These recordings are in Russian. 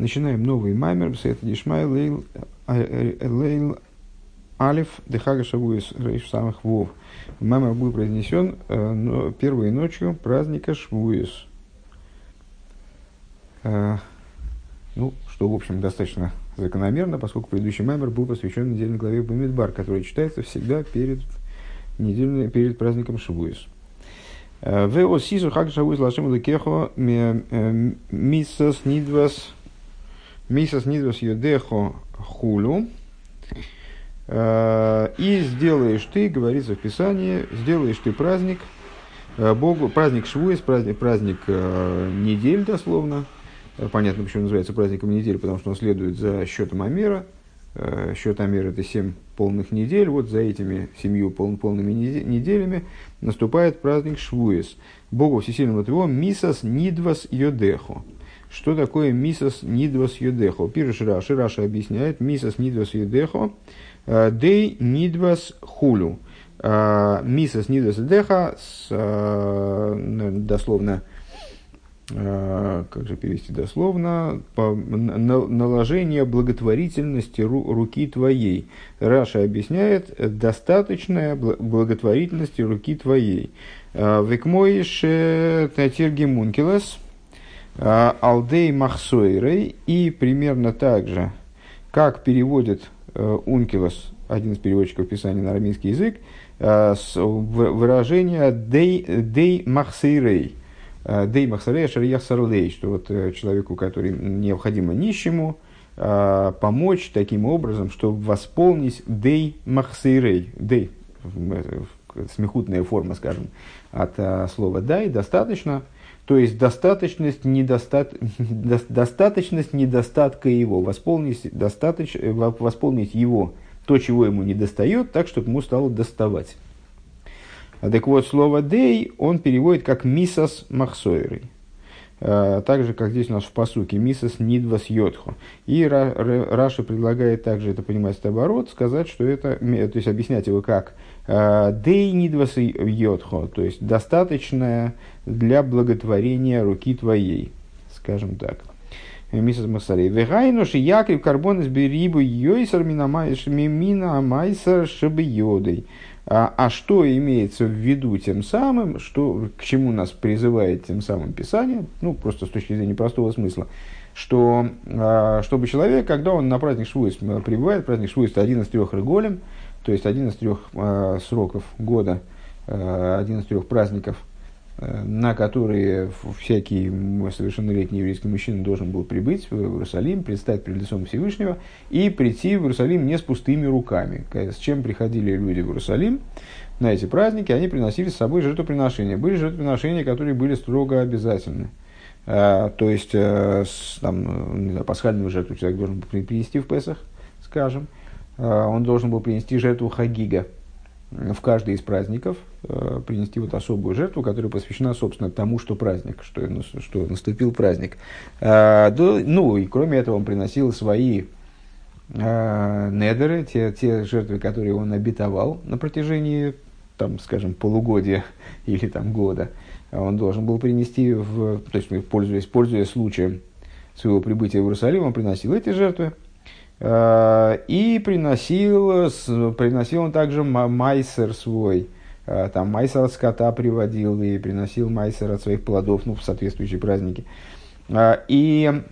Начинаем новый маймер, Бсет Дишмай, Лейл, Лейл Алиф, Дехага Шавуис, Рейш самых Вов. Маймер был произнесен э, первой ночью праздника Швуис. Э, ну, что, в общем, достаточно закономерно, поскольку предыдущий маймер был посвящен недельной главе Бамидбар, который читается всегда перед, недельной, перед праздником Швуис. Вео сизу хак шавуис лашем лекехо мисас нидвас мисас нидвас юдехо хулю. И сделаешь ты, говорится в Писании, сделаешь ты праздник, Богу, праздник Швуис, праздник, праздник недель дословно, Понятно, почему называется праздником недели, потому что он следует за счетом Амера. Э, счет Амера – это семь полных недель. Вот за этими семью пол, полными неделями наступает праздник Швуес. Богу всесильному его Мисас Нидвас Йодехо. Что такое Мисас Нидвас Йодехо? Пириш Раши. Раши объясняет. מסת נדבת ידך. Э, די נדבת כולו. Э, מסת נדבת. Дословно Э, как же перевести дословно, наложение благотворительности ру, руки твоей. Раши объясняет, достаточная благотворительности руки твоей. Векмоиш э, Алдей Махсойрей, и примерно так же, как переводит Ункилос, один из переводчиков Писания на армейский язык, выражение Дей, Махсейрей – Э, Дей махсалей шарьях что вот э, человеку, который необходимо нищему, э, помочь таким образом, чтобы восполнить дей махсейрей. Дей, смехутная форма, скажем, от слова дай, достаточно, то есть достаточность, недостат, достаточность недостатка его, восполнить, достаточ, восполнить его, то, чего ему не достает, так, чтобы ему стало доставать. Так вот, слово «дей» он переводит как «мисас махсойрой». Э, так же, как здесь у нас в посуке «мисас нидвас йодхо». И Раша предлагает также это понимать оборот, сказать, что это, то есть объяснять его как э, «дей нидвас йодхо», то есть достаточное для благотворения руки твоей, скажем так. Мисас Масарей. Вегайнуши Яков карбон из берибу йойсар мина майсар шабиодой. А, а что имеется в виду тем самым, что, к чему нас призывает тем самым Писание, ну, просто с точки зрения простого смысла, что а, чтобы человек, когда он на праздник Швуис прибывает, праздник Швуис это один из трех реголем, то есть один из трех а, сроков года, а, один из трех праздников – на которые всякий совершеннолетний еврейский мужчина должен был прибыть в Иерусалим, предстать перед лицом Всевышнего и прийти в Иерусалим не с пустыми руками. С чем приходили люди в Иерусалим на эти праздники, они приносили с собой жертвоприношения. Были жертвоприношения, которые были строго обязательны. А, то есть, э, там, не знаю, пасхальную жертву человек должен был принести в Песах, скажем. А, он должен был принести жертву Хагига – в каждый из праздников э, принести вот особую жертву, которая посвящена, собственно, тому, что праздник, что, что наступил праздник. Э, да, ну, и кроме этого он приносил свои э, недеры, те, те жертвы, которые он обетовал на протяжении, там, скажем, полугодия или там года. Он должен был принести, в, то есть, пользуясь, пользуясь случаем своего прибытия в Иерусалим, он приносил эти жертвы, и приносил, приносил он также майсер свой, э, там майсер от скота приводил и приносил майсер от своих плодов, ну, в соответствующие праздники. Э, и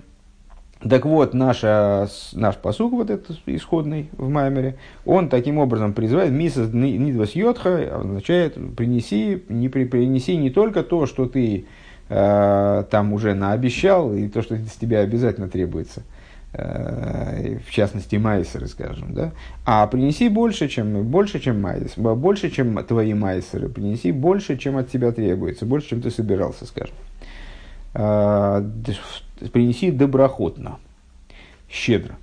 так вот, наша, наш посук, вот этот исходный в Маймере, он таким образом призывает «Мисас нидвас йотха», означает «принеси не, принеси не только то, что ты э, там уже наобещал, и то, что с тебя обязательно требуется, Э, в частности майсеры, скажем, да, а принеси больше, чем, больше, чем майс, больше, чем твои майсеры, принеси больше, чем от тебя требуется, больше, чем ты собирался, скажем. А, принеси доброхотно, щедро,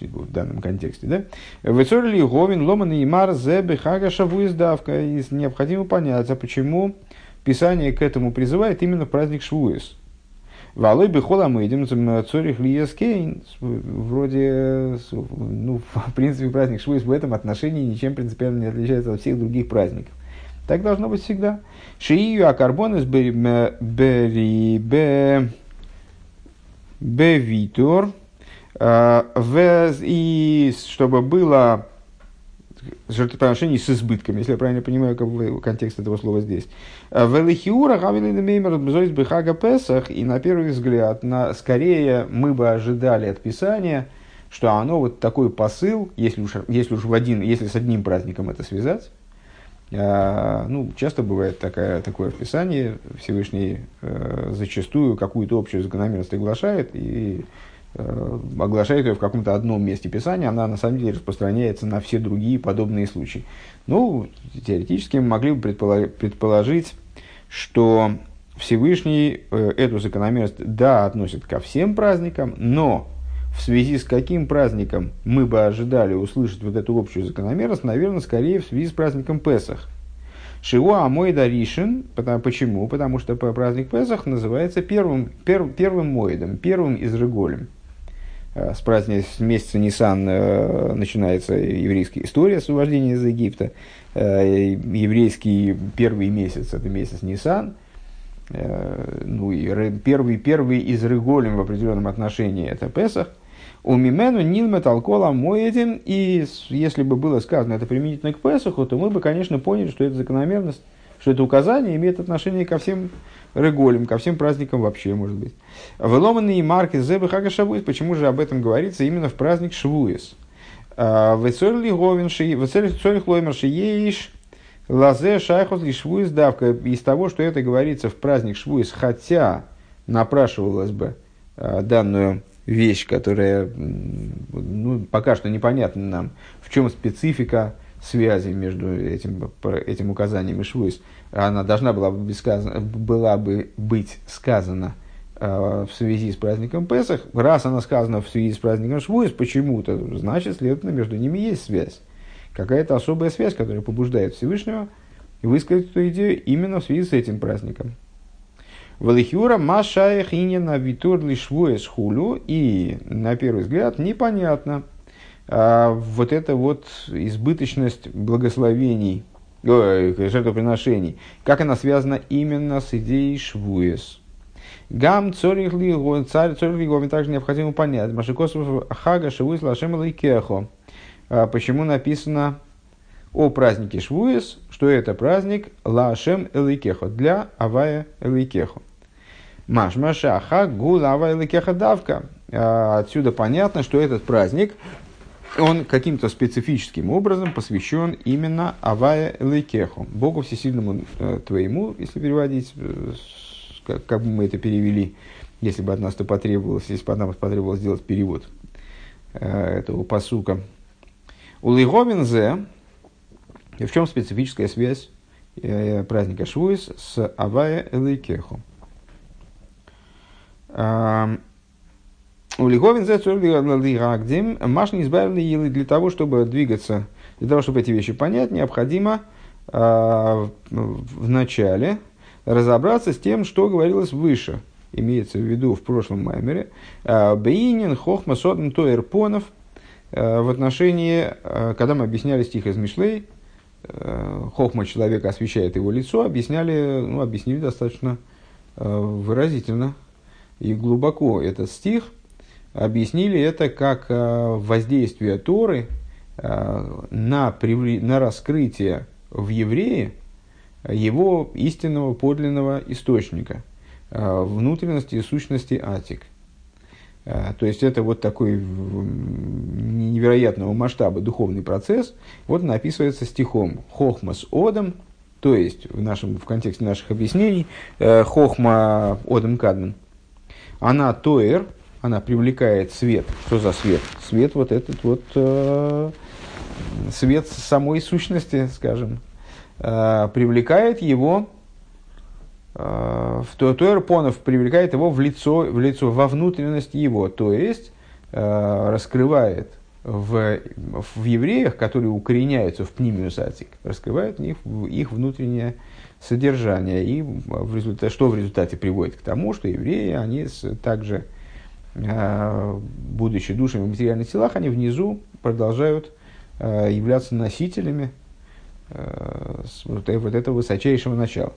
в данном контексте, да? Вецорли Говин Ломан и Мар Зебе Хагаша Вуиздавка. И необходимо понять, а почему Писание к этому призывает именно праздник Швуис. Валой бихола мы идем цорих лиескейн. Вроде, ну, в принципе, праздник Швуис в этом отношении ничем принципиально не отличается от всех других праздников. Так должно быть всегда. Шию акарбон из берибе Бевитор. И чтобы было жертвоприношений с избытками, если я правильно понимаю как бы, контекст этого слова здесь. Велихиура бхага песах, и на первый взгляд, на, скорее мы бы ожидали от Писания, что оно вот такой посыл, если уж, если уж в один, если с одним праздником это связать, а, ну, часто бывает такая, такое в Писании, Всевышний э, зачастую какую-то общую закономерность оглашает, и Э, оглашает ее в каком-то одном месте Писания, она на самом деле распространяется на все другие подобные случаи. Ну, теоретически мы могли бы предположить, что Всевышний э, эту закономерность, да, относит ко всем праздникам, но в связи с каким праздником мы бы ожидали услышать вот эту общую закономерность, наверное, скорее в связи с праздником Песах. Шиуа Мойда Ришин, потому, почему? Потому что праздник Песах называется первым, пер, первым Моидом, первым из Реголем. Э, с праздника с месяца Нисан э, начинается еврейская история освобождения из Египта. Э, еврейский первый месяц – это месяц Нисан. Ну и первый, первый из Рыголем в определенном отношении – это Песах. У Мимену Нилме Талкола Моедим. И если бы было сказано это применительно к Песаху, то мы бы, конечно, поняли, что это закономерность, что это указание имеет отношение ко всем Реголем, ко всем праздникам вообще, может быть. Выломанные марки Зебы Хага Шавуис, почему же об этом говорится именно в праздник Швуис? А, Вецорли Говенши, Вецорли Хлоймерши Еиш, Лазе Шайхус Лишвуис давка. Из того, что это говорится в праздник Швуис, хотя напрашивалось бы а, данную вещь, которая ну, пока что непонятна нам, в чем специфика связи между этим, этим указанием и Швуис она должна была бы, сказана, была бы быть сказана э, в связи с праздником Песах. Раз она сказана в связи с праздником Швуис почему-то, значит, следовательно, между ними есть связь. Какая-то особая связь, которая побуждает Всевышнего высказать эту идею именно в связи с этим праздником. Валихюра Машаях Инина Витур Лишвуэс Хулю. И, на первый взгляд, непонятно а, вот эта вот избыточность благословений жертвоприношений, как она связана именно с идеей швуес. Гам царь цорих также необходимо понять. Машикосов хага швуес лашем лайкехо. А почему написано о празднике Швуес, что это праздник Лашем Эликехо, для Авая Эликехо. Маш Машаха Гул Авая Эликеха Давка. А, отсюда понятно, что этот праздник он каким-то специфическим образом посвящен именно Авая Лейкеху, Богу Всесильному э, Твоему, если переводить, э, как, как бы мы это перевели, если бы от нас это потребовалось, если бы от нас потребовалось сделать перевод э, этого посука. У Лиговинзе, в чем специфическая связь праздника Швуис с Авая Лейкеху? У Лиговин Зецурдигагдим Маш не избавили для того, чтобы двигаться, для того, чтобы эти вещи понять, необходимо э, в начале разобраться с тем, что говорилось выше. Имеется в виду в прошлом маймере. Бейнин Хохма Содн Тоэрпонов в отношении, когда мы объясняли стих из Мишлей, Хохма человека освещает его лицо, объясняли, ну, объяснили достаточно выразительно и глубоко этот стих – объяснили это как э, воздействие Торы э, на, на раскрытие в еврее его истинного подлинного источника, э, внутренности и сущности Атик. То есть это вот такой невероятного масштаба духовный процесс. Вот он описывается стихом «Хохмас Одам», то есть в, нашем, в контексте наших объяснений «Хохма Одам Кадман». Она тоэр, она привлекает свет. Что за свет? Свет вот этот вот, э, свет самой сущности, скажем, э, привлекает его, э, в Туэрпонов привлекает его в лицо, в лицо, во внутренность его, то есть э, раскрывает в, в евреях, которые укореняются в пнимиусатик, раскрывает в них их внутреннее содержание. И в результате, что в результате приводит к тому, что евреи, они также будучи душами в материальных телах, они внизу продолжают э, являться носителями э, вот этого высочайшего начала.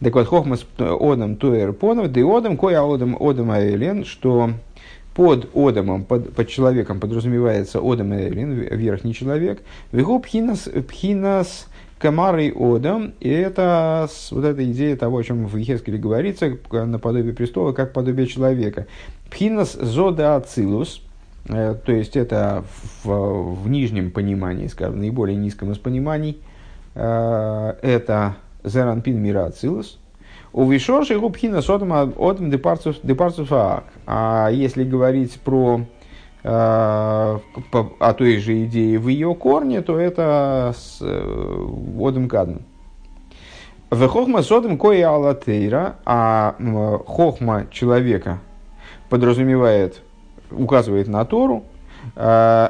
Так вот, хохмас одам туэр понов, да одам кой одам одам аэлен, что под одамом, под, под человеком подразумевается одам аэлен, верхний человек. Вегу пхинас, пхинас камары одам, и это вот эта идея того, о чем в Ехескеле говорится, наподобие престола, как подобие человека. Пхинас зода ацилус, э, то есть это в, в нижнем понимании, скажем, наиболее низком из пониманий, э, это Зеранпин мира Ацилус. У Вишоши Губхина Содом Одам Депарцев А если говорить про о той же идее в ее корне, то это с э, Одам Кадм. В хохма содом кое алатейра, а хохма человека подразумевает, указывает на Тору, э,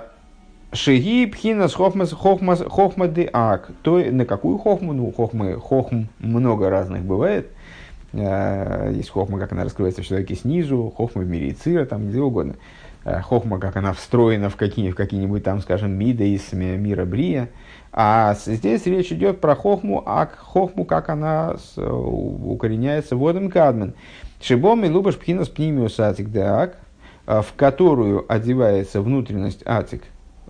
Шиги пхина с хохма, де ак. То, на какую хохму? Ну, хохмы, хохм много разных бывает. Э, есть хохма, как она раскрывается в человеке снизу, хохма в мире цира, там где угодно. Э, хохма, как она встроена в, какие, в какие-нибудь там, скажем, мида из мира брия. А здесь речь идет про хохму, а хохму, как она укореняется водом кадмен. Шибом и лубаш пхинас пнимиус атик де ак, э, в которую одевается внутренность атик,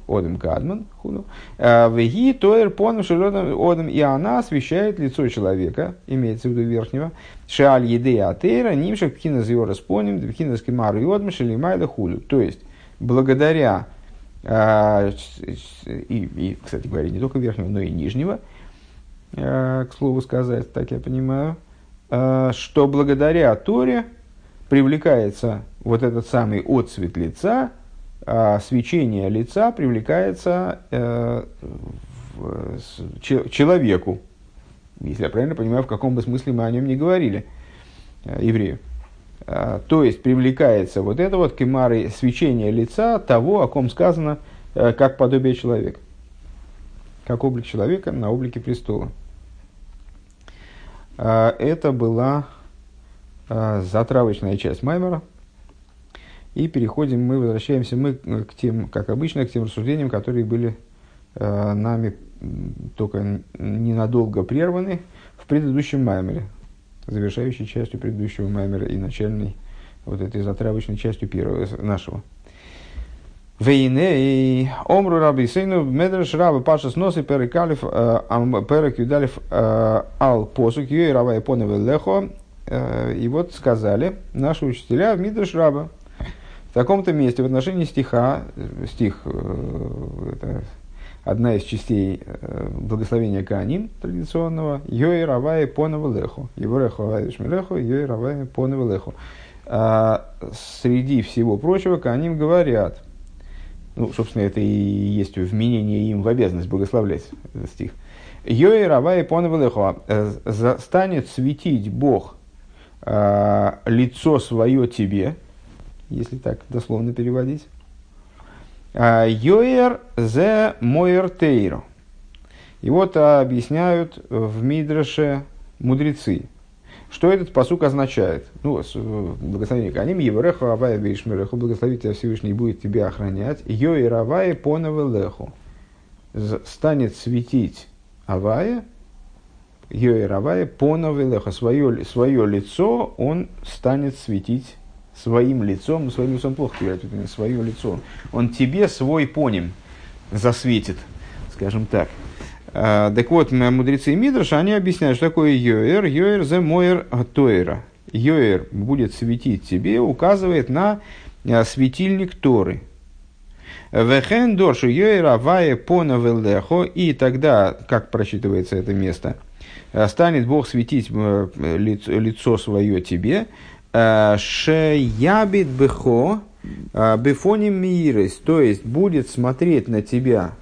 Одам Кадман, хуну. А, Веги Тоэр Понам Широдам Одам, и она освещает лицо человека, имеется в виду верхнего. Шааль Еды Атейра, Нимшак Пхина Зиора Споним, Пхина Скимару и Одам Шелимайда Хулю. То есть, благодаря, а, и, и, кстати говоря, не только верхнего, но и нижнего, а, к слову сказать, так я понимаю, что благодаря Торе привлекается вот этот самый отцвет лица, свечение лица привлекается э, человеку. Если я правильно понимаю, в каком бы смысле мы о нем не говорили, э, еврею. Э, то есть привлекается вот это вот кемары свечение лица того, о ком сказано, э, как подобие человека. Как облик человека на облике престола. Э, это была затравочная часть Маймера – и переходим, мы возвращаемся мы к тем, как обычно, к тем рассуждениям, которые были э, нами только ненадолго прерваны в предыдущем маймере, завершающей частью предыдущего маймера и начальной вот этой затравочной частью первого нашего. Вейне и омру раби сейну медреш раба паша сносы перекалиф э, перек юдалиф э, ал посук и рава японова лехо. Э, и вот сказали наши учителя в Мидреш Раба, в таком-то месте в отношении стиха, э, стих, э, это одна из частей э, благословения Кааним традиционного, Йой Равай Понова Леху, Его Реху Авайдишмилеху, Йой Равай Понова Леху. А среди всего прочего Кааним говорят, ну, собственно, это и есть вменение им в обязанность благословлять этот стих. Йой Равай Понова Леху, станет светить Бог лицо свое тебе, если так дословно переводить. А, Йоер зе моер тейро. И вот объясняют в Мидраше мудрецы, что этот посук означает. Ну, благословение Каним, Евреху Авая Вишмереху, благословить тебя Всевышний будет тебя охранять. Йоер Авая Понавелеху. Станет светить Авая, Йоер Авая Понавелеху. Свое, свое лицо он станет светить своим лицом, своим лицом плохо переводить, это свое лицо. Он тебе свой поним засветит, скажем так. А, так вот, мудрецы Мидраш, они объясняют, что такое Йоэр. Йоэр зе моер Тойра. Йоэр будет светить тебе, указывает на а, светильник Торы. Вехен доршу Йоэр авае понавелдехо. И тогда, как прочитывается это место, а, станет Бог светить лицо, лицо свое тебе, Шеябит бехо э, бефоним мирес, то есть будет смотреть на тебя,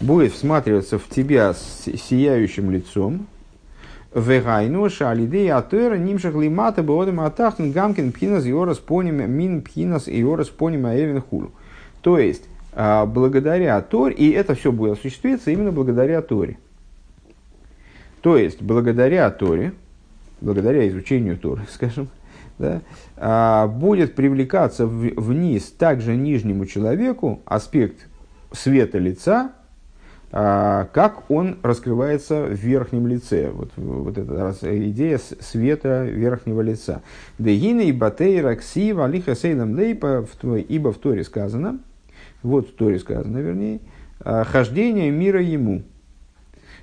будет всматриваться в тебя с сияющим лицом. Вегайну шалидей атера нимшах лимата беодем атахн гамкин пхинас йорас поним мин пхинас йорас поним аевен хулу. То есть, э, благодаря Торе, и это все будет осуществиться именно благодаря Торе. То есть, благодаря Торе, благодаря изучению Торы, скажем, да, а, будет привлекаться вниз также нижнему человеку аспект света лица, а, как он раскрывается в верхнем лице. Вот, вот эта идея света верхнего лица. Дегина и батейра ксива алиха сейлам лейпа, ибо в Торе сказано, вот в Торе сказано, вернее, а, хождение мира ему.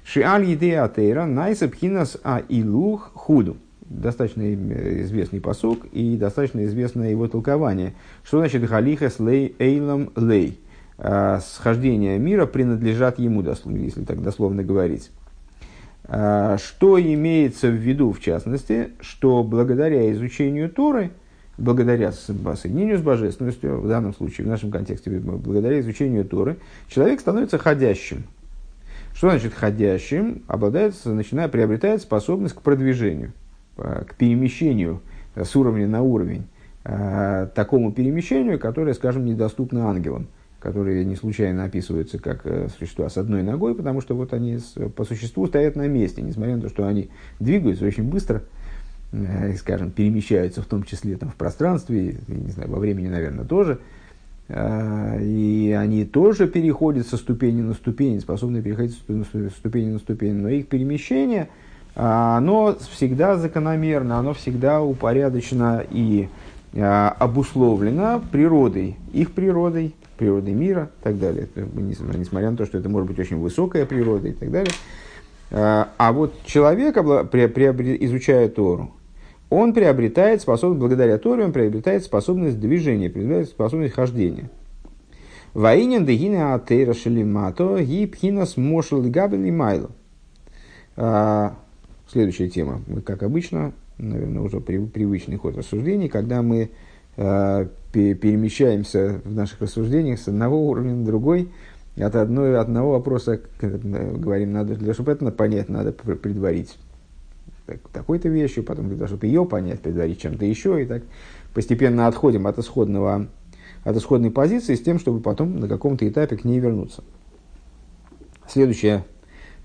Шиаль едея атейра найсабхинас а илух худу. Достаточно известный посук и достаточно известное его толкование. Что значит галихас лей эйлам лей? Э, схождения мира принадлежат ему, если так дословно говорить. Э, что имеется в виду, в частности, что благодаря изучению Торы, благодаря соединению с божественностью, в данном случае, в нашем контексте, благодаря изучению Торы, человек становится ходящим. Что значит ходящим? Обладает, начиная, приобретает способность к продвижению, э, к перемещению с уровня на уровень, такому перемещению, которое, скажем, недоступно ангелам – которые не случайно описываются как э, существа с одной ногой, потому что вот они по существу стоят на месте, несмотря на то, что они двигаются очень быстро, э, скажем, перемещаются в том числе там, в пространстве, не знаю, во времени, наверное, тоже. Э, и они тоже переходят со ступени на ступень, способны переходить со ступени на ступень, но их перемещение, оно всегда закономерно, оно всегда упорядочено и обусловлено природой, их природой, природой мира и так далее. Несмотря на то, что это может быть очень высокая природа и так далее. А, а вот человек, изучая Тору, он приобретает способность, благодаря Торе, он приобретает способность движения, приобретает способность хождения. Ваинен дегина атеира шелимато ги пхинас мошел габель и майло. Следующая тема. Мы, как обычно, наверное, уже привычный ход рассуждений, когда мы Э, перемещаемся в наших рассуждениях с одного уровня на другой, от одной, одного вопроса, говорим, надо, для чтобы это понять, надо предварить так, такой-то вещью, потом для того, чтобы ее понять, предварить чем-то еще, и так постепенно отходим от, исходного, от исходной позиции с тем, чтобы потом на каком-то этапе к ней вернуться. Следующее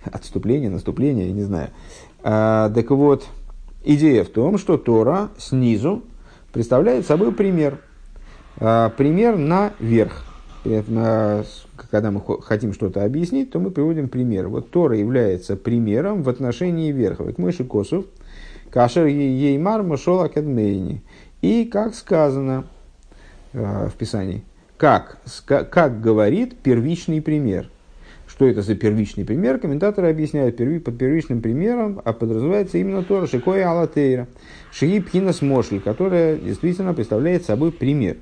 отступление, наступление, я не знаю. А, так вот, идея в том, что Тора снизу представляет собой пример. А, пример наверх. Когда мы хотим что-то объяснить, то мы приводим пример. Вот Тора является примером в отношении верха. Вот Мойши Косов, Кашер Еймар Мушол Акадмейни. И как сказано а, в Писании, как, как говорит первичный пример. Что это за первичный пример? Комментаторы объясняют, перви, под первичным примером а подразумевается именно Тора Шикоя Алатейра, Шии Пхинас Мошль, которая действительно представляет собой пример.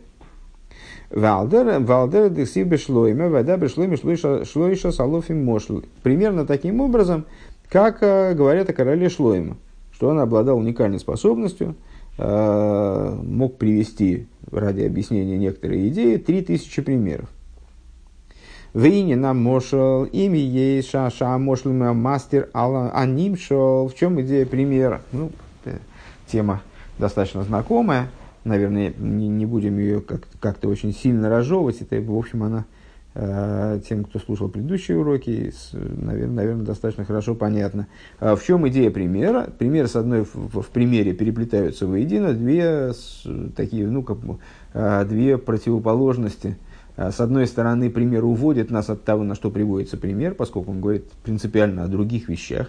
Валдер, Валдер, Дексив Бешлойме, Вада Бешлойме, Шлойша, Салофим Мошль. Примерно таким образом, как э, говорят о короле Шлойма, что он обладал уникальной способностью, э, мог привести ради объяснения некоторые идеи 3000 примеров. Вейни нам мошел, ими ей шаша мошел мастер аним шел. В чем идея примера? Ну, э, тема достаточно знакомая. Наверное, не, не будем ее как- как-то очень сильно разжевывать. Это, в общем, она э, тем, кто слушал предыдущие уроки, наверное, достаточно хорошо понятно. А в чем идея примера? Пример с одной в, примере переплетаются воедино две такие, ну, как, э, две противоположности – с одной стороны, пример уводит нас от того, на что приводится пример, поскольку он говорит принципиально о других вещах.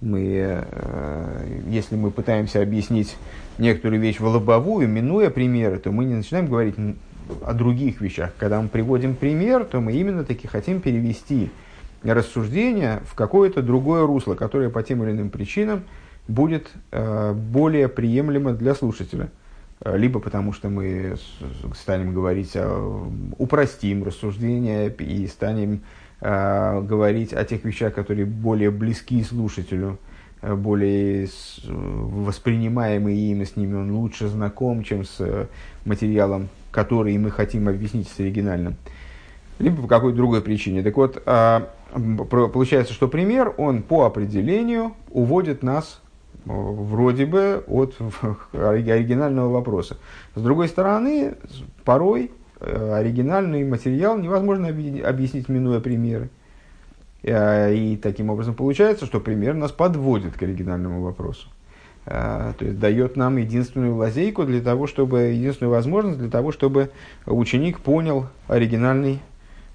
Мы, э, если мы пытаемся объяснить некоторую вещь в лобовую, минуя примеры, то мы не начинаем говорить о других вещах. Когда мы приводим пример, то мы именно таки хотим перевести рассуждение в какое-то другое русло, которое по тем или иным причинам будет э, более приемлемо для слушателя. Э, либо потому что мы станем говорить, о, упростим рассуждения и станем э, говорить о тех вещах, которые более близки слушателю, э, более воспринимаемые им, с ними он лучше знаком, чем с материалом, который мы хотим объяснить с оригинальным, либо по какой-то другой причине. Так вот, а, получается, что пример, он по определению уводит нас вроде бы от оригинального вопроса. С другой стороны, порой э, оригинальный материал невозможно объяснить, минуя примеры. Э, и таким образом получается, что пример нас подводит к оригинальному вопросу. Э, то есть дает нам единственную лазейку для того, чтобы, единственную возможность для того, чтобы ученик понял оригинальный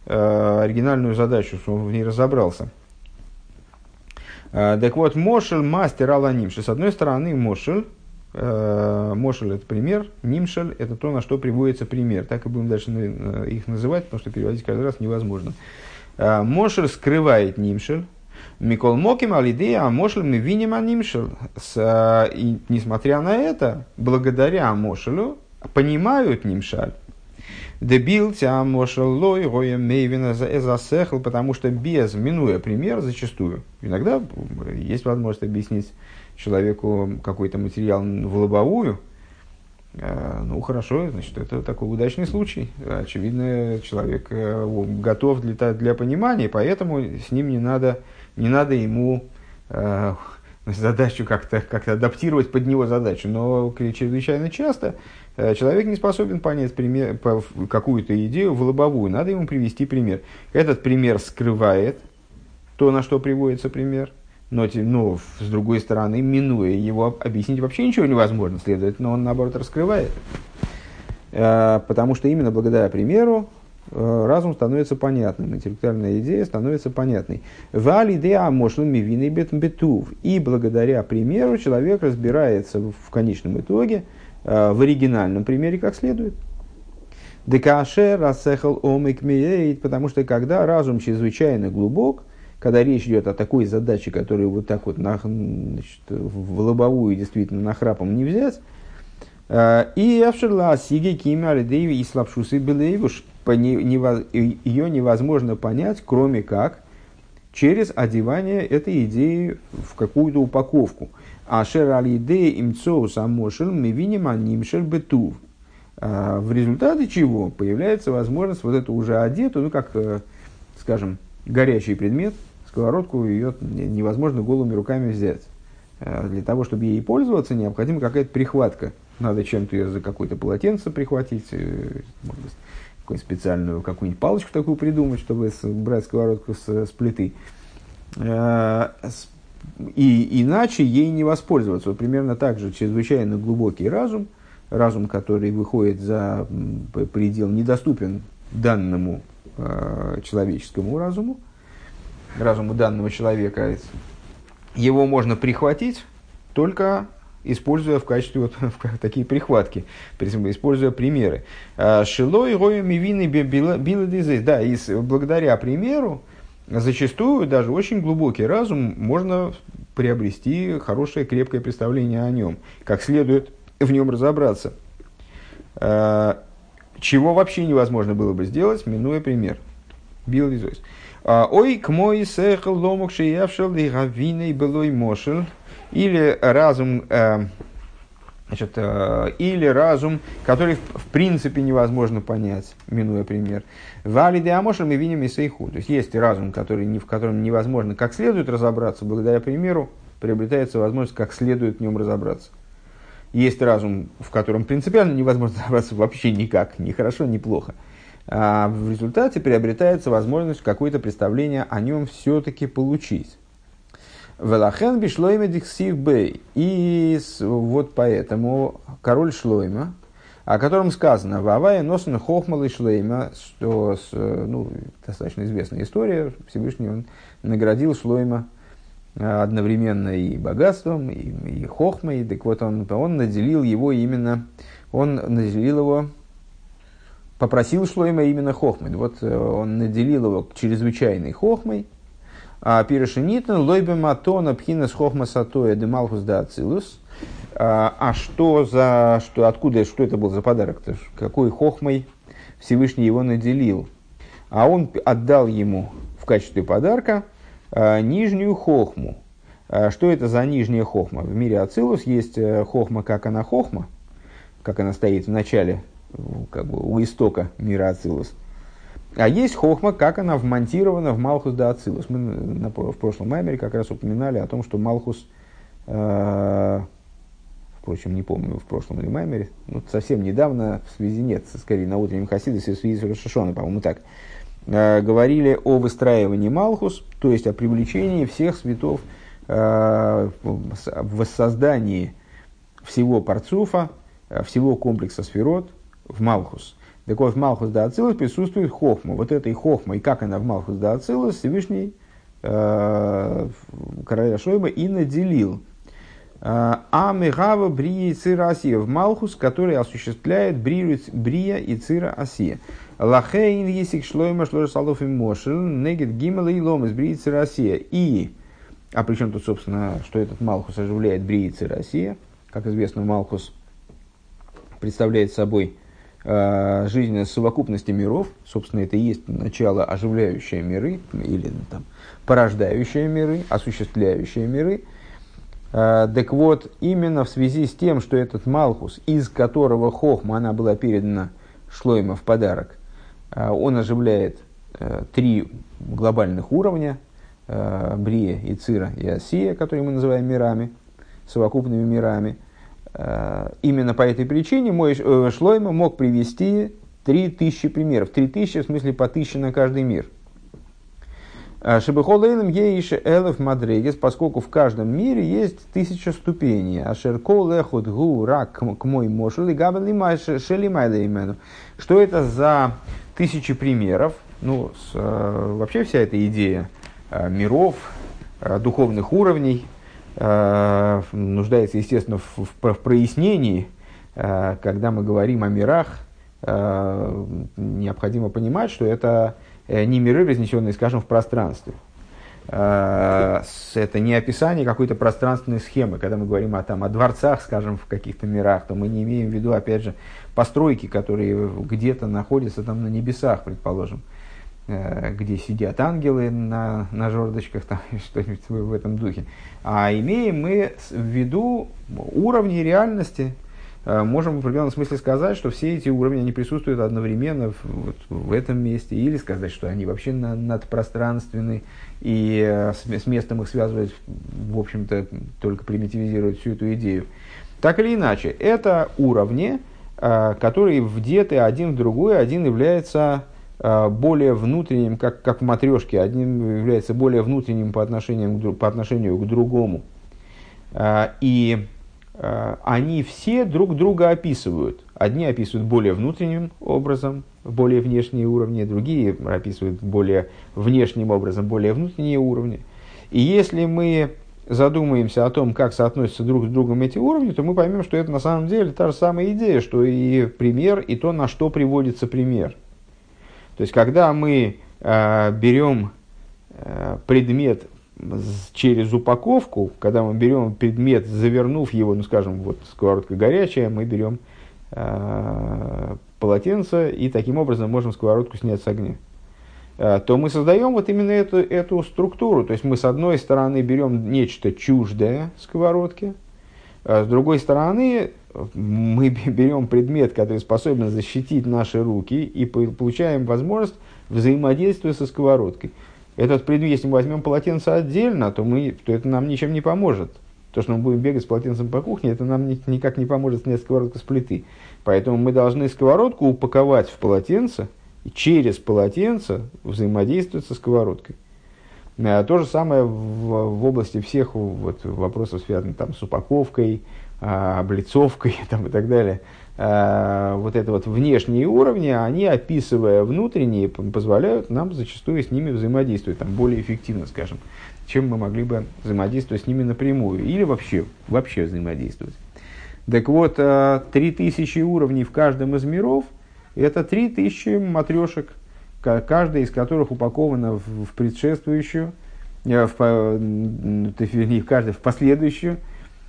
оригинальную задачу, что он в ней разобрался. Так вот, Мошель мастер Аланимши. С одной стороны, Мошель, Мошель это пример, Нимшель это то, на что приводится пример. Так и будем дальше их называть, потому что переводить каждый раз невозможно. Мошель скрывает Нимшель, Микол Моким Алидея Амошель мы виним Анимшел. И несмотря на это, благодаря Амошелю понимают Нимшаль. Дебил тя мошел лой роя мейвина засехл, потому что без, минуя пример зачастую, иногда есть возможность объяснить человеку какой-то материал в лобовую, ну хорошо, значит, это такой удачный случай. Очевидно, человек э, готов для, для понимания, поэтому с ним не надо не надо ему э, задачу как-то как адаптировать под него задачу. Но чрезвычайно часто э, человек не способен понять пример, какую-то идею в лобовую. Надо ему привести пример. Этот пример скрывает то, на что приводится пример. Но, но с другой стороны, минуя его, объяснить вообще ничего невозможно. Следовательно, он наоборот раскрывает. Э, потому что именно благодаря примеру Э, разум становится понятным, интеллектуальная идея становится понятной. Вали деа мошлами вины бетув. И благодаря примеру человек разбирается в конечном итоге, э, в оригинальном примере как следует. Декаше рассехал омик миейт, потому что когда разум чрезвычайно глубок, когда речь идет о такой задаче, которую вот так вот на, значит, в лобовую действительно нахрапом не взять, э, и Авшерла Сиги Кими Алидееви и Слабшусы Белеевуш, ее невозможно понять, кроме как через одевание этой идеи в какую-то упаковку. А шер алидея имцоу самошел мивинима нимшер бетув. А, в результате чего появляется возможность вот эту уже одетую, ну как, э, скажем, горячий предмет, сковородку ее невозможно голыми руками взять. А, для того, чтобы ей пользоваться, необходима какая-то прихватка. Надо чем-то ее за какое-то полотенце прихватить, э, может быть, какую специальную какую-нибудь палочку такую придумать, чтобы брать сковородку с, с плиты. И иначе ей не воспользоваться. Вот примерно так же чрезвычайно глубокий разум, разум, который выходит за предел, недоступен данному э, человеческому разуму, разуму данного человека, его можно прихватить только используя в качестве вот такие прихватки, используя примеры. А, Шило и роя мивины билы Да, и благодаря примеру, зачастую даже очень глубокий разум можно приобрести хорошее, крепкое представление о нем, как следует в нем разобраться. А, чего вообще невозможно было бы сделать, минуя пример. Бил а, Ой, к мой сехал ломок шиявшел и гавиной былой мошел или разум, э, значит, э, или разум, который в, принципе невозможно понять, минуя пример. Валиды амошем и виним и сейху. То есть есть разум, который, в котором невозможно как следует разобраться, благодаря примеру приобретается возможность как следует в нем разобраться. Есть разум, в котором принципиально невозможно разобраться вообще никак, ни хорошо, ни плохо. А в результате приобретается возможность какое-то представление о нем все-таки получить. Велахен бишлойме диксив бей. И вот поэтому король Шлойма, о котором сказано, Вавая носен хохмал и шлейма, что ну, достаточно известная история, Всевышний он наградил Шлойма э, одновременно и богатством, и, и хохмой, так вот он, он наделил его именно, он наделил его, попросил Шлойма именно хохмой, вот э, он наделил его чрезвычайной хохмой, а Пирошинитен лойбе матона пхинас хохма сатоя демалхус да ацилус. А, а что за, что, откуда, что это был за подарок? -то? Какой хохмой Всевышний его наделил? А он отдал ему в качестве подарка а, нижнюю хохму. Что это за нижняя хохма? В мире Ацилус есть э, хохма, как она хохма, как она стоит в начале, как бы у истока мира Ацилус – а есть хохма, как она вмонтирована в Малхус да Ацилус. Мы на, в прошлом маймере как раз упоминали о том, что Малхус, э, впрочем, не помню, в прошлом или маймере, ну, совсем недавно, в связи нет, скорее на утреннем Хасидосе, в связи с Рошашоной, по-моему, так, э, говорили о выстраивании Малхус, то есть о привлечении всех светов э, воссоздании всего парцуфа, э, всего комплекса сферот в Малхус – Так вот, в Малхус да Ацилус присутствует хохма. Вот этой хохма, и как она в Малхус да Ацилус, Всевышний э, короля Шлойма и наделил. Э, а Мегава Брия и Цира Асия в Малхус, который осуществляет Брия и Цира Асия. Лахейн Есик Шлойма Шлойма Салов и Мошел Негет Гимела и Лом из Брия и Цира Асия. И, а причем тут, собственно, что этот Малхус оживляет Брия и Цира Асия. Как известно, Малхус представляет собой жизненная совокупности миров, собственно, это и есть начало оживляющие миры, или там, порождающие миры, осуществляющие миры. Э, так вот, именно в связи с тем, что этот Малхус, из которого Хохма, она была передана Шлойма в подарок, э, он оживляет э, три глобальных уровня, э, Брия, и Цира и Осия, которые мы называем мирами, совокупными мирами – Э, именно по этой причине мой э, Шлойма мог привести 3000 примеров. 3000 в смысле по 1000 на каждый мир. Э, Шебехолейлем ейше элев мадрегес, поскольку в каждом мире есть тысяча ступеней. А шерко лехот гу рак к мой мошел и габели шелимайлеймену. Что это за тысячи примеров? Ну, с, вообще вся эта идея миров, духовных уровней, Э, нуждается, естественно, в, в, в прояснении. Э, когда мы говорим о мирах, э, необходимо понимать, что это не миры, разнесенные, скажем, в пространстве. Это не описание какой-то пространственной схемы. Когда мы говорим о, там, о дворцах, скажем, в каких-то мирах, то мы не имеем в виду, опять же, постройки, которые где-то находятся там на небесах, предположим. Э, где сидят ангелы на, на жердочках, там, что-нибудь в этом духе. А имеем мы в виду уровни реальности, э, можем в определенном смысле сказать, что все эти уровни, они присутствуют одновременно в, вот, в этом месте, или сказать, что они вообще на, надпространственны, и э, с, с местом их связывать, в общем-то, только примитивизирует всю эту идею. Так или иначе, это уровни, которые вдеты один в другой, один является Э, более внутренним, как, как в матрешке, одним является более внутренним по отношению, по отношению к другому. Э, и э, они все друг друга описывают. Одни описывают более внутренним образом, более внешние уровни, другие описывают более внешним образом, более внутренние уровни. И если мы задумаемся о том, как соотносятся друг с другом эти уровни, то мы поймем, что это на самом деле та же самая идея, что и пример, и то, на что приводится пример – то есть, когда мы э, берем э, предмет через упаковку, когда мы берем предмет, завернув его, ну скажем, вот сковородка горячая, мы берем э, полотенце и таким образом можем сковородку снять с огня э, то мы создаем вот именно эту, эту структуру. То есть мы с одной стороны берем нечто чуждое сковородке, с другой стороны мы берем предмет, который способен защитить наши руки, и получаем возможность взаимодействия со сковородкой. Этот предмет, если мы возьмем полотенце отдельно, то, мы, то это нам ничем не поможет. То, что мы будем бегать с полотенцем по кухне, это нам ни, никак не поможет снять сковородку с плиты. Поэтому мы должны сковородку упаковать в полотенце и через полотенце взаимодействовать со сковородкой. А то же самое в, в области всех вот, вопросов, связанных там, с упаковкой, а, облицовкой там, и так далее, а, вот это вот внешние уровни, они, описывая внутренние, позволяют нам зачастую с ними взаимодействовать, там, более эффективно, скажем, чем мы могли бы взаимодействовать с ними напрямую, или вообще, вообще взаимодействовать. Так вот, а, три тысячи уровней в каждом из миров – это три тысячи матрешек, каждая из которых упакована в, в предшествующую, э, в, в, каждая в последующую,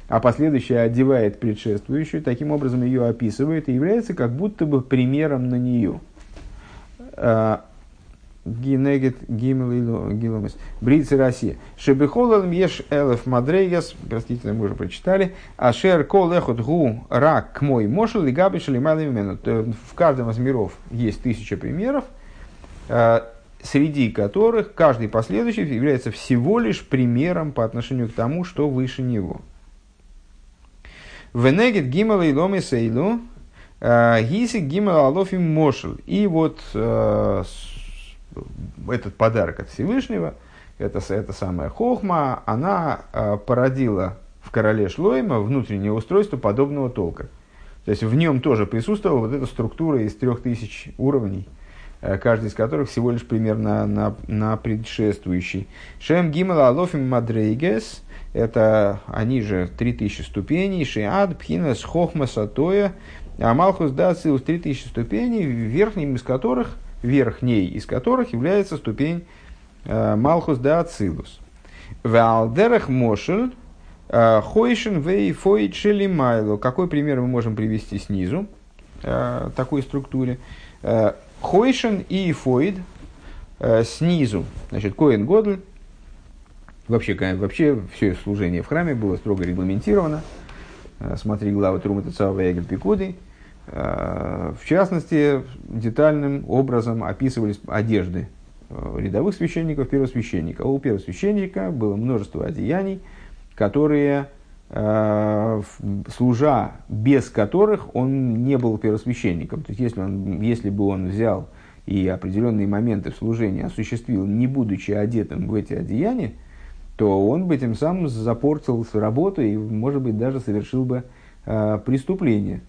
а последующая одевает предшествующую, таким образом ее описывает и является как будто бы примером на нее. А, Гинегет Гимелиломис. Брицы Россия. Шебехолалм еш элеф мадрейгас. Простите, мы уже прочитали. Ашер кол эхот гу рак мой мошел и габишели В каждом из миров есть тысяча примеров, среди которых каждый последующий является всего лишь примером по отношению к тому, что выше него. Венегет гимал и ломи сейлу, э, гиси гимал алофи мошел. И вот э, этот подарок от Всевышнего, это, это самая хохма, она э, породила в короле Шлойма внутреннее устройство подобного толка. То есть в нем тоже присутствовала вот эта структура из трех тысяч уровней, э, каждый из которых всего лишь примерно на, на предшествующий. Шем Гимел Алофим Мадрейгес – это они же три тысячи ступеней, Шиад, Пхинас, Хохма, Сатоя, а Малхус Дацилус три тысячи ступеней, верхним из которых, верхней из которых является ступень э, Малхус Дацилус. Валдерах Мошель – Э, Хойшин вей фоид майло. Какой пример мы можем привести снизу э, такой структуре? Э, Хойшин и фоид снизу. Значит, Коин Годль. Вообще, вообще все служение в храме было строго регламентировано. Смотри главы Трумата Цава Эгель Пикуды. В частности, детальным образом описывались одежды рядовых священников, первосвященника. У первосвященника было множество одеяний – которые, э, служа, без которых он не был первосвященником. То есть, если, он, если бы он взял и определенные моменты в служении осуществил, не будучи одетым в эти одеяния, то он бы тем самым запортил работу и, может быть, даже совершил бы э, преступление.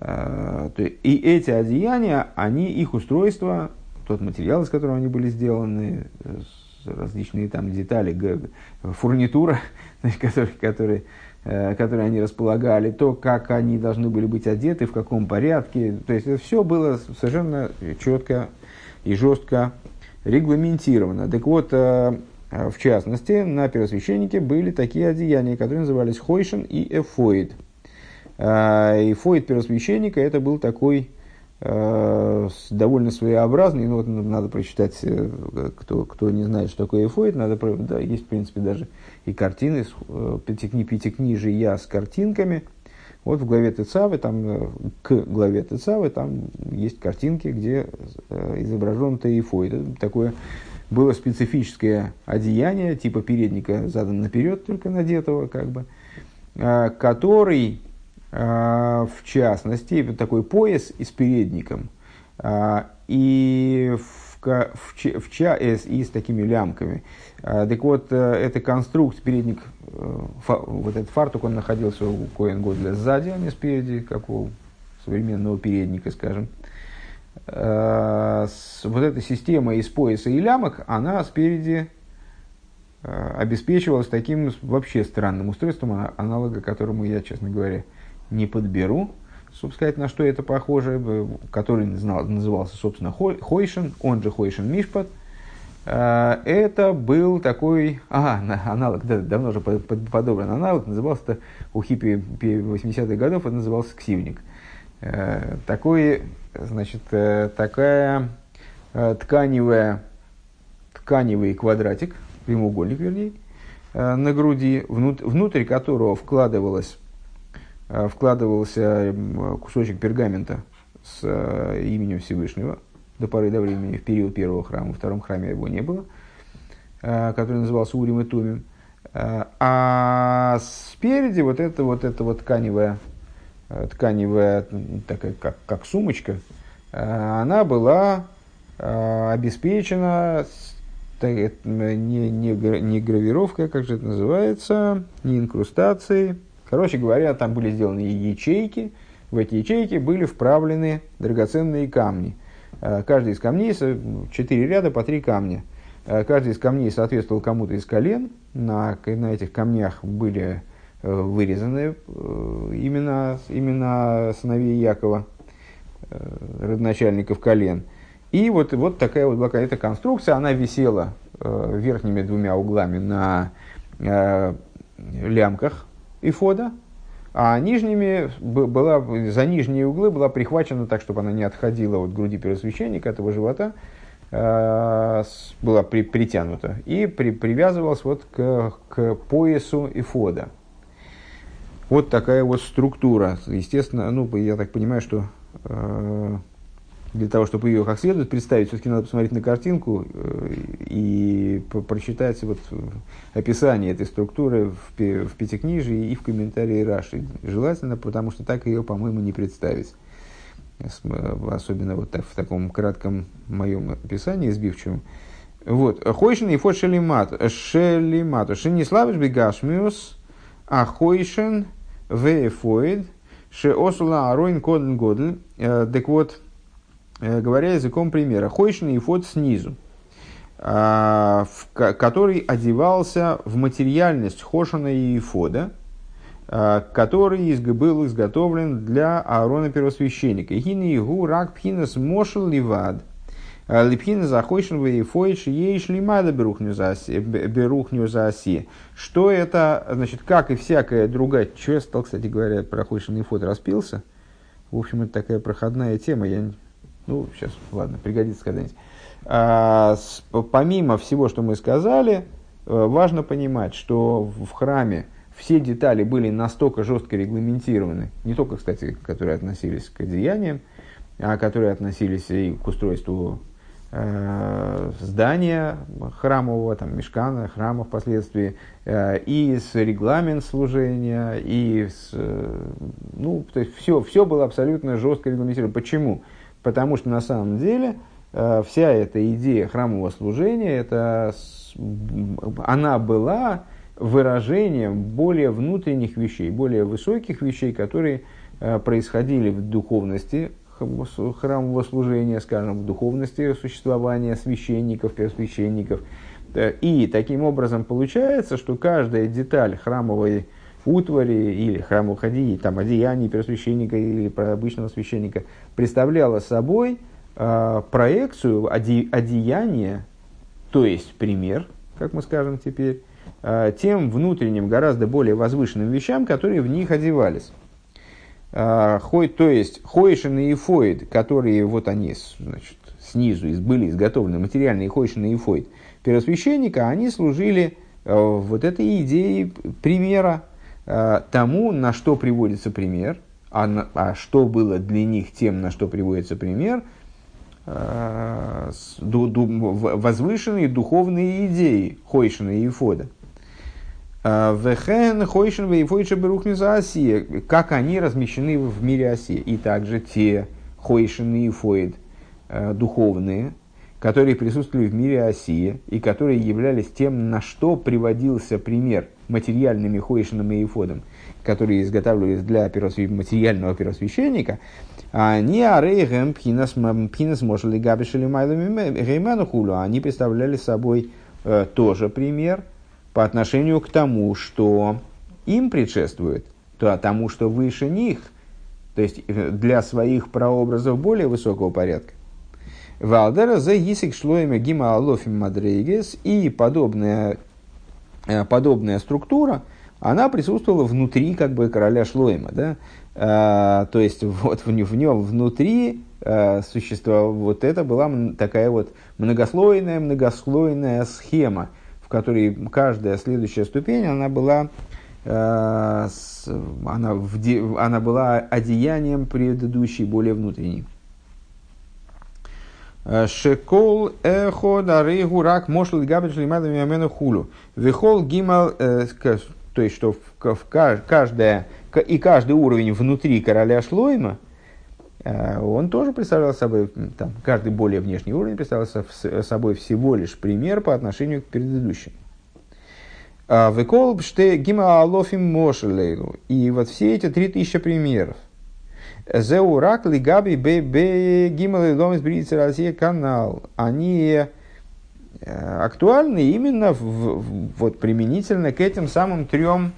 Э, и эти одеяния, они, их устройство, тот материал, из которого они были сделаны, различные там детали, фурнитура, которые, которые, э, которые они располагали, то, как они должны были быть одеты, в каком порядке. То есть, это все было совершенно четко и жестко регламентировано. Так вот, э, в частности, на первосвященнике были такие одеяния, которые назывались хойшин и эфоид. Эфоид первосвященника это был такой довольно своеобразный. Ну, вот надо прочитать, э, кто, кто не знает, что такое эфоид, надо, да, есть, в принципе, даже и картины, э, пятикни, пятикнижия с картинками. Вот в главе Тецавы, там, к главе Тецавы, там есть картинки, где изображен Таифоид. Это такое было специфическое одеяние, типа передника задан наперед, только надетого, как бы, который в частности, такой пояс и с передником, а, и, в, в, в, ча, и с такими лямками. А, так вот, э, это конструкт, передник, э, вот этот фартук, он находился у Коэн Годля сзади, а не спереди, как у современного передника, скажем. Вот эта система из пояса и лямок, она спереди обеспечивалась таким вообще странным устройством, аналога которому я, честно говоря, не подберу, собственно сказать, на что это похоже, э, который назывался, собственно, Хойшин, он же Хойшин Мишпат. Э, это был такой, ага, аналог, да, давно уже подобран аналог, назывался у хиппи 80-х годов, это назывался ксивник. Э, такой, значит, такая тканевая, тканевый квадратик, прямоугольник, вернее, на груди, внутрь которого вкладывалась вкладывался кусочек пергамента с э, именем Всевышнего до поры до времени, в период первого храма. Во втором храме его не было, э, который назывался Урим и Тумим. А спереди вот эта вот, эта вот тканевая, тканевая такая, как, как сумочка, она была обеспечена не, не, не гравировкой, как же это называется, не инкрустацией, Короче говоря, там были сделаны ячейки, в эти ячейки были вправлены драгоценные камни. Э, каждый из камней, четыре ряда по три камня. Э, каждый из камней соответствовал кому-то из колен. На, на этих камнях были э, вырезаны имена, имена сыновей Якова, родоначальников колен. И вот, вот такая вот была эта конструкция, она висела верхними двумя углами на лямках ифода, а нижними была, за нижние углы была прихвачена так, чтобы она не отходила от груди первосвященника, этого живота, э, была при, притянута и при, привязывалась вот к, к поясу ифода. Вот такая вот структура. Естественно, ну, я так понимаю, что э, для того, чтобы ее как следует представить, все-таки надо посмотреть на картинку э, и прочитать вот описание этой структуры в, в Пятикнижии и в комментарии Раши. Желательно, потому что так ее, по-моему, не представить. Особенно вот так, в таком кратком моем описании, сбивчивом. Вот. Хойшин и фот шелимат. Шелимату. Шиниславиш бегашмиус. А хойшин веефоид. Ше осула ароин коден годль. Так вот, говоря языком примера, хойшный фот снизу, который одевался в материальность Хошана и Ифода, который был изготовлен для Аарона первосвященника. Гини гу рак пхинас мошел ливад. Липхина захойшен вейфойш ейш лимада берухню за оси. Что это, значит, как и всякая другая... Что я стал, кстати говоря, про хойшен и фот распился? В общем, это такая проходная тема. Я... Ну, сейчас, ладно, пригодится когда-нибудь. А, помимо всего, что мы сказали, э, важно понимать, что в храме все детали были настолько жестко регламентированы, не только, кстати, которые относились к одеяниям, а которые относились и к устройству Э, здания храмового, там, мешкана, храма впоследствии, э, и с регламент служения, и с, ну, то есть все, все было абсолютно жестко регламентировано. Почему? Потому что на самом деле вся эта идея храмового служения, это, она была выражением более внутренних вещей, более высоких вещей, которые происходили в духовности храмового служения, скажем, в духовности существования священников, первосвященников. И таким образом получается, что каждая деталь храмовой утвари или храмовых одеяний, там, одеяний первосвященника или обычного священника представляла собой э, проекцию оде, одеяния, то есть пример, как мы скажем теперь, э, тем внутренним, гораздо более возвышенным вещам, которые в них одевались. А, хой, то есть хойшин и фоид, которые вот они значит, снизу были изготовлены, материальные хойшин и фоид первосвященника, они служили э, вот этой идеей примера э, тому, на что приводится пример, а, а что было для них тем, на что приводится пример, э, возвышенные духовные идеи Хойшина и Ифода – Вехен Хойшин Вейфойша Берухни за Осия, как они размещены в мире Осия. И также те Хойшин и Фоид э, духовные, которые присутствовали в мире Осия и которые являлись тем, на что приводился пример материальными Хойшином и Ифодом, которые изготавливались для первосвя... материального первосвященника, они арейгем пхинас мошли габишели майлами хулу, они представляли собой э, тоже пример – по отношению к тому, что им предшествует, то тому, что выше них, то есть э, для своих прообразов более высокого порядка. Валдера за Гисик шлоями гима алофим мадрейгес и подобная, э, подобная структура, она присутствовала внутри как бы короля шлоема. Да? А, то есть вот в, в нем внутри а, существовала, вот это была такая вот многослойная, многослойная схема – которой каждая следующая ступень, она была, с, она, в, она была одеянием предыдущей, более внутренней. Э, Шекол эхо дарыгу рак мошл габель шлимадами амену хулу. Вихол гимал, э, то есть, что в, в каждая, и каждый уровень внутри короля Шлойма – Э, он тоже представлял собой, там, каждый более внешний уровень представлял собой всего лишь пример по отношению к предыдущим. А, Векол бште гима алофим мошелейлу. И вот все эти три тысячи примеров. Зеурак лигаби бе гимал ломис Россия канал. Они актуальны именно в, в, вот применительно к этим самым трем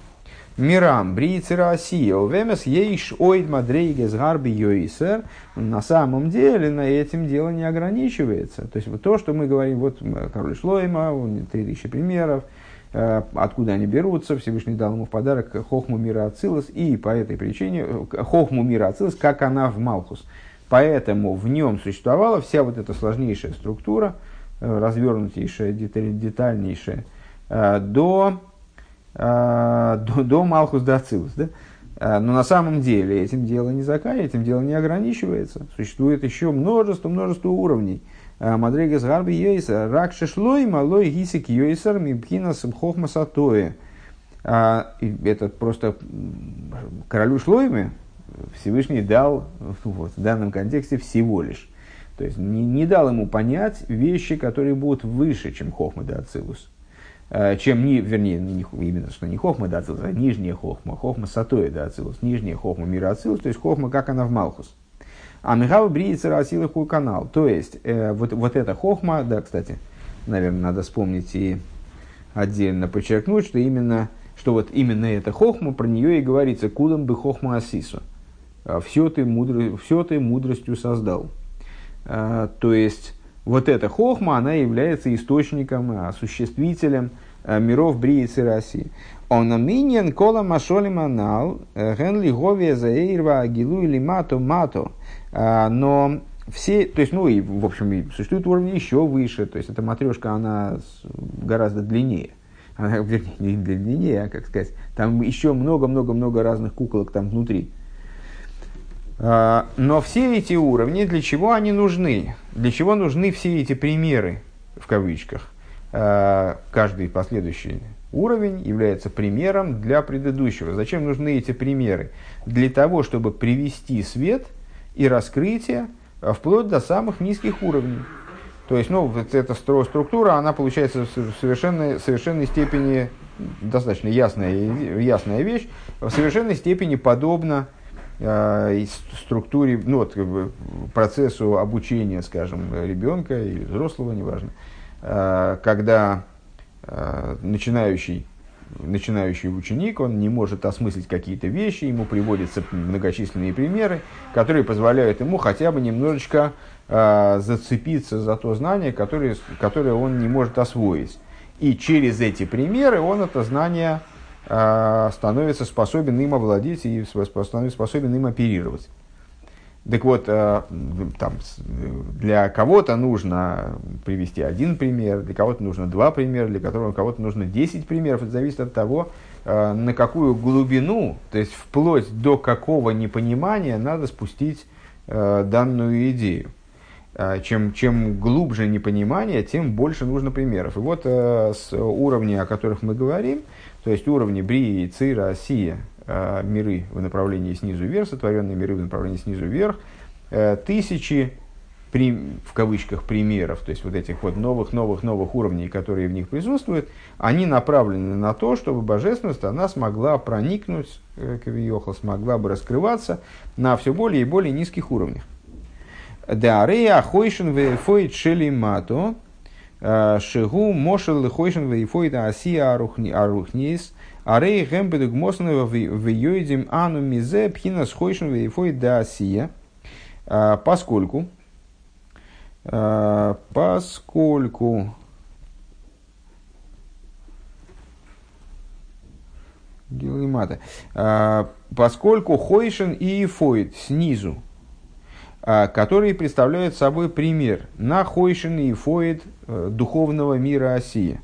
мирам, бриицы Россия, увемес ейш оид мадрейгес гарби йойсер, на самом деле на этим дело не ограничивается. То есть вот то, что мы говорим, вот король Шлойма, три тысячи примеров, э, откуда они берутся, Всевышний дал ему в подарок хохму мира Ацилус, и по этой причине, э, хохму мира Ацилус, как она в Малхус. Поэтому в нем существовала вся вот эта сложнейшая структура, э, развернутейшая, детальнейшая, до а, до, до Малхус Дацилус. Да? Но на самом деле этим дело не заканчивается, этим дело не ограничивается. Существует еще множество, множество уровней. Мадрегас Гарби Йейса, Рак Шишлой, Малой Гисик Йейсер, Мибхинас Хохма Сатоя. Это просто королю Шлойме Всевышний дал вот, в данном контексте всего лишь. То есть не, не дал ему понять вещи, которые будут выше, чем Хохма Дацилус. чем, не, вернее, не, именно что не хохма да ацилус, а нижняя хохма, хохма сатоя да ацилус, нижняя хохма мира ацилус, то есть хохма, как она в Малхус. А Михава бриется расила канал. То есть, э, вот, вот эта хохма, да, кстати, наверное, надо вспомнить и отдельно подчеркнуть, что именно, что вот именно эта хохма, про нее и говорится, кудам бы хохма асису. А все ты, мудро, все ты мудростью создал. А, то есть, вот эта хохма, она является источником, осуществителем а, миров Бриицы России. Он аминьян кола машоли манал, э, генли говия заэйрва агилу или мато мато. Но все, то есть, ну и, в общем, и существует уровень еще выше, то есть, эта матрешка, она гораздо длиннее. Она, вернее, не длиннее, а, как сказать, там еще много-много-много разных куколок там внутри. А, но все эти уровни, для чего они нужны? Для чего нужны все эти примеры, в кавычках? А, каждый последующий уровень является примером для предыдущего. Зачем нужны эти примеры? Для того, чтобы привести свет и раскрытие вплоть до самых низких уровней. То есть, ну, вот эта структура, она получается в совершенной, совершенной степени, достаточно ясная, ясная вещь, в совершенной степени подобна Э, структуре, ну вот, процессу обучения, скажем, ребенка или взрослого, неважно, э, когда э, начинающий, начинающий ученик, он не может осмыслить какие-то вещи, ему приводятся многочисленные примеры, которые позволяют ему хотя бы немножечко зацепиться за то знание, которое, которое он не может освоить. И через эти примеры он это знание становится способен им овладеть и становится способен им оперировать. Так вот, а, там, для кого-то нужно привести один пример, для кого-то нужно два примера, для которого кого-то нужно десять примеров. Это зависит от того, а, на какую глубину, то есть вплоть до какого непонимания надо спустить данную идею. Чем, чем глубже непонимание, тем больше нужно примеров. И вот с уровня, о которых мы говорим, то есть уровни Брии, Цира, Осия, э, миры в направлении снизу вверх, сотворенные миры в направлении снизу вверх, э, тысячи в кавычках примеров, то есть вот этих вот новых, новых, новых уровней, которые в них присутствуют, они направлены на то, чтобы божественность, она смогла проникнуть, э, Кавиохал, смогла бы раскрываться на все более и более низких уровнях. Деарея хойшен вефойт шелимато, Шигу Мошел Лихойшин Вейфойда Асия Арухнис, Арей Гембедуг Моснова Вейоидим Ану Мизе Пхина Схойшин Вейфойда Асия, э, поскольку э, поскольку Гилимата. Поскольку Хойшин и Фойд снизу а, которые представляют собой пример на Хойшин и Фоид э, духовного мира Осии.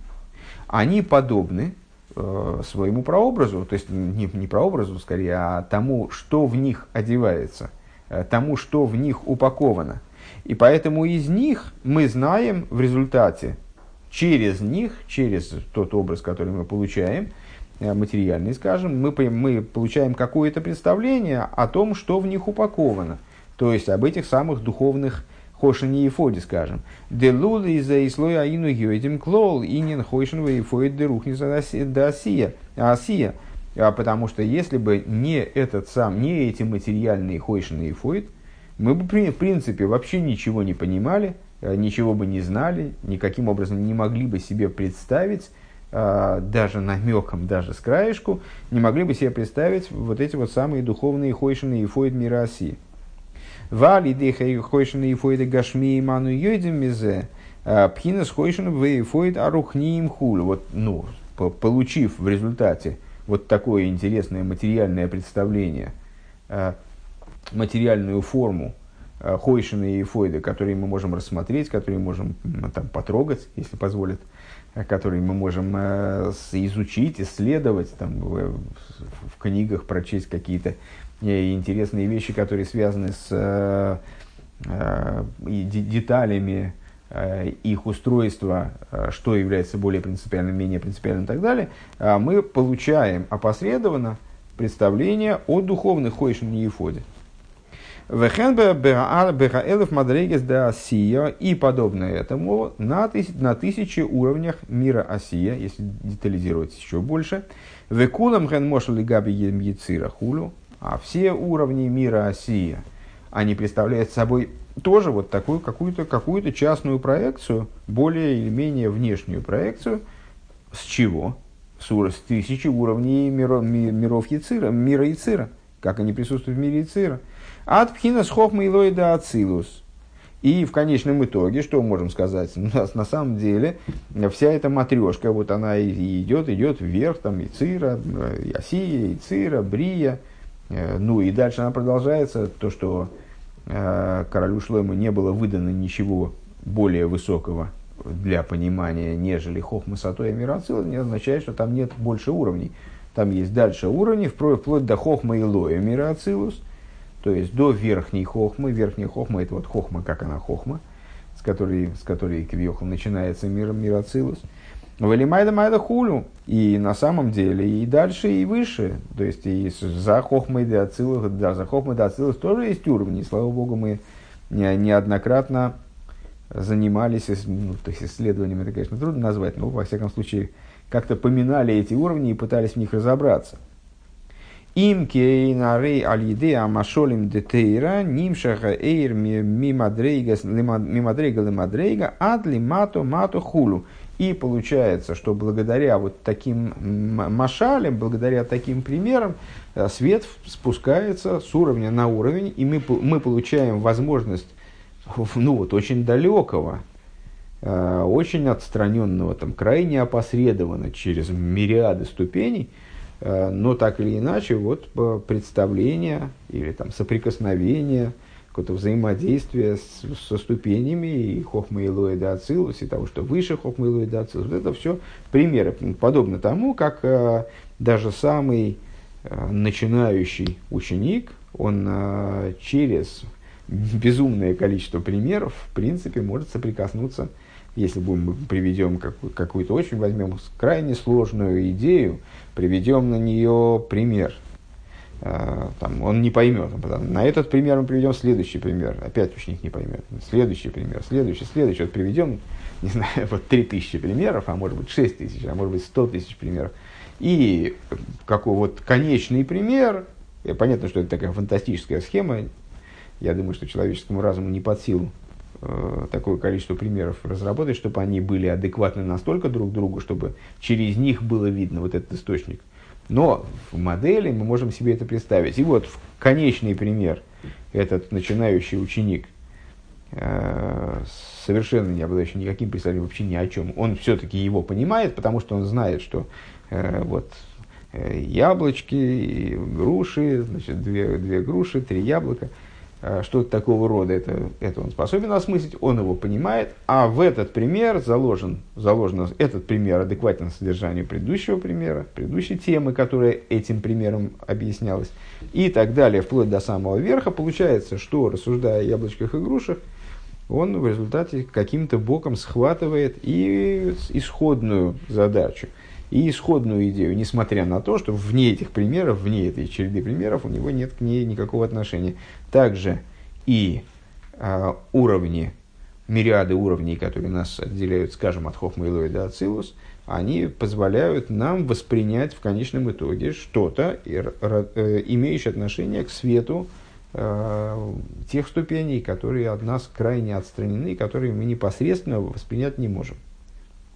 Они подобны э, своему прообразу, то есть не, не прообразу скорее, а тому, что в них одевается, э, тому, что в них упаковано. И поэтому из них мы знаем в результате, через них, через тот образ, который мы получаем, материальный, скажем, мы, мы получаем какое-то представление о том, что в них упаковано – то есть об этих самых духовных хошине и фоде, скажем. Делул и слой аину геоидим клол инин хошин и фоид де рухниса дасия. Асия. А потому что если бы не этот сам, не эти материальные хойшин и фоид, мы бы в принципе вообще ничего не понимали, э, ничего бы не знали, никаким образом не могли бы себе представить, э, даже намеком, даже с краешку, не могли бы себе представить вот эти вот самые духовные хойшины и фоид мира Асии. Вали дихай хойшен и фойда гашми ману йойдем мизе. А, Пхинас хойшен в фойд арухниим хуль. Вот, ну, получив в результате вот такое интересное материальное представление, а, материальную форму а, Хойшина и Фойда, которые мы можем рассмотреть, которые мы можем там, потрогать, если позволят, которые мы можем изучить, исследовать, там, в книгах прочесть какие-то и интересные вещи, которые связаны с э, э, деталями э, их устройства, что является более принципиальным, менее принципиальным и так далее, мы получаем опосредованно представление о духовных хойшин и ефоде. Бегаэлев Мадрегес де Асия и подобное этому на, тысяч, на тысячи уровнях мира Асия, если детализировать еще больше. Векулам ген мошали габи а все уровни мира Асия, они представляют собой тоже вот такую какую-то какую частную проекцию, более или менее внешнюю проекцию. С чего? С, с тысячи уровней миров, миров Яцира, мира Яцира, как они присутствуют в мире Яцира. От пхина с хохма и до ацилус. И в конечном итоге, что можем сказать? У нас на самом деле вся эта матрешка, вот она и идет, идет вверх, там и Цира, и Осия, и Брия. Э, ну и дальше она продолжается, то, что э, королю Шлойму не было выдано ничего более высокого для понимания, нежели Хохма Сатоя Мирацила, не означает, что там нет больше уровней. Там есть дальше уровни, вплоть до Хохма и Лоя Мирацилус – то есть до верхней хохмы. Верхняя хохма это вот хохма, как она хохма, с которой, с которой Квиохал начинается мир, мироцилус. Валимайда майда хулю. И на самом деле и дальше, и выше. То есть и за хохмой до да, за хохмой до тоже есть уровни. Слава богу, мы неоднократно занимались ну, то есть исследованием, это, конечно, трудно назвать, но, во всяком случае, как-то поминали эти уровни и пытались в них разобраться. Им кейнары алиде амашолим детейра нимшаха эйр мимадрейга лимадрейга ад лимато мато хулу. И получается, что благодаря вот таким машалям, благодаря таким примерам, э, свет спускается с уровня на уровень, и мы, мы получаем возможность ну, вот, очень далекого, э, очень отстраненного, там, крайне опосредованно через мириады ступеней – Э, но так или иначе, вот представление или там соприкосновение, какое-то взаимодействие с, со ступенями и хохма и лоида ацилус, и того, что выше хохма и лоида ацилус, вот это все примеры, подобно тому, как э, даже самый э, начинающий ученик, он э, через безумное количество примеров, в принципе, может соприкоснуться если будем приведем какую-то очень, возьмем крайне сложную идею, приведем на нее пример, там, он не поймет. На этот пример мы приведем следующий пример. Опять ученик не поймет. Следующий пример, следующий, следующий. Вот приведем, не знаю, вот три тысячи примеров, а может быть шесть тысяч, а может быть сто тысяч примеров. И какой вот конечный пример, понятно, что это такая фантастическая схема, я думаю, что человеческому разуму не под силу Э, такое количество примеров разработать, чтобы они были адекватны настолько друг другу, чтобы через них было видно вот этот источник. Но в модели мы можем себе это представить. И вот конечный пример, этот начинающий ученик, э, совершенно не обладающий никаким представлением вообще ни о чем, он все-таки его понимает, потому что он знает, что э, вот яблочки, груши, значит, две, две груши, три яблока – Э, что-то такого рода, это, это он способен осмыслить, он его понимает, а в этот пример заложен, заложен этот пример адекватен содержанию предыдущего примера, предыдущей темы, которая этим примером объяснялась, и так далее, вплоть до самого верха. Получается, что, рассуждая о яблочках и грушах, он в результате каким-то боком схватывает и исходную задачу – и исходную идею, несмотря на то, что вне этих примеров, вне этой череды примеров у него нет к ней никакого отношения. Также и э, уровни, мириады уровней, которые нас отделяют, скажем, от Хохма и до Ацилус, они позволяют нам воспринять в конечном итоге что-то, э, имеющее отношение к свету э, тех ступеней, которые от нас крайне отстранены, которые мы непосредственно воспринять не можем.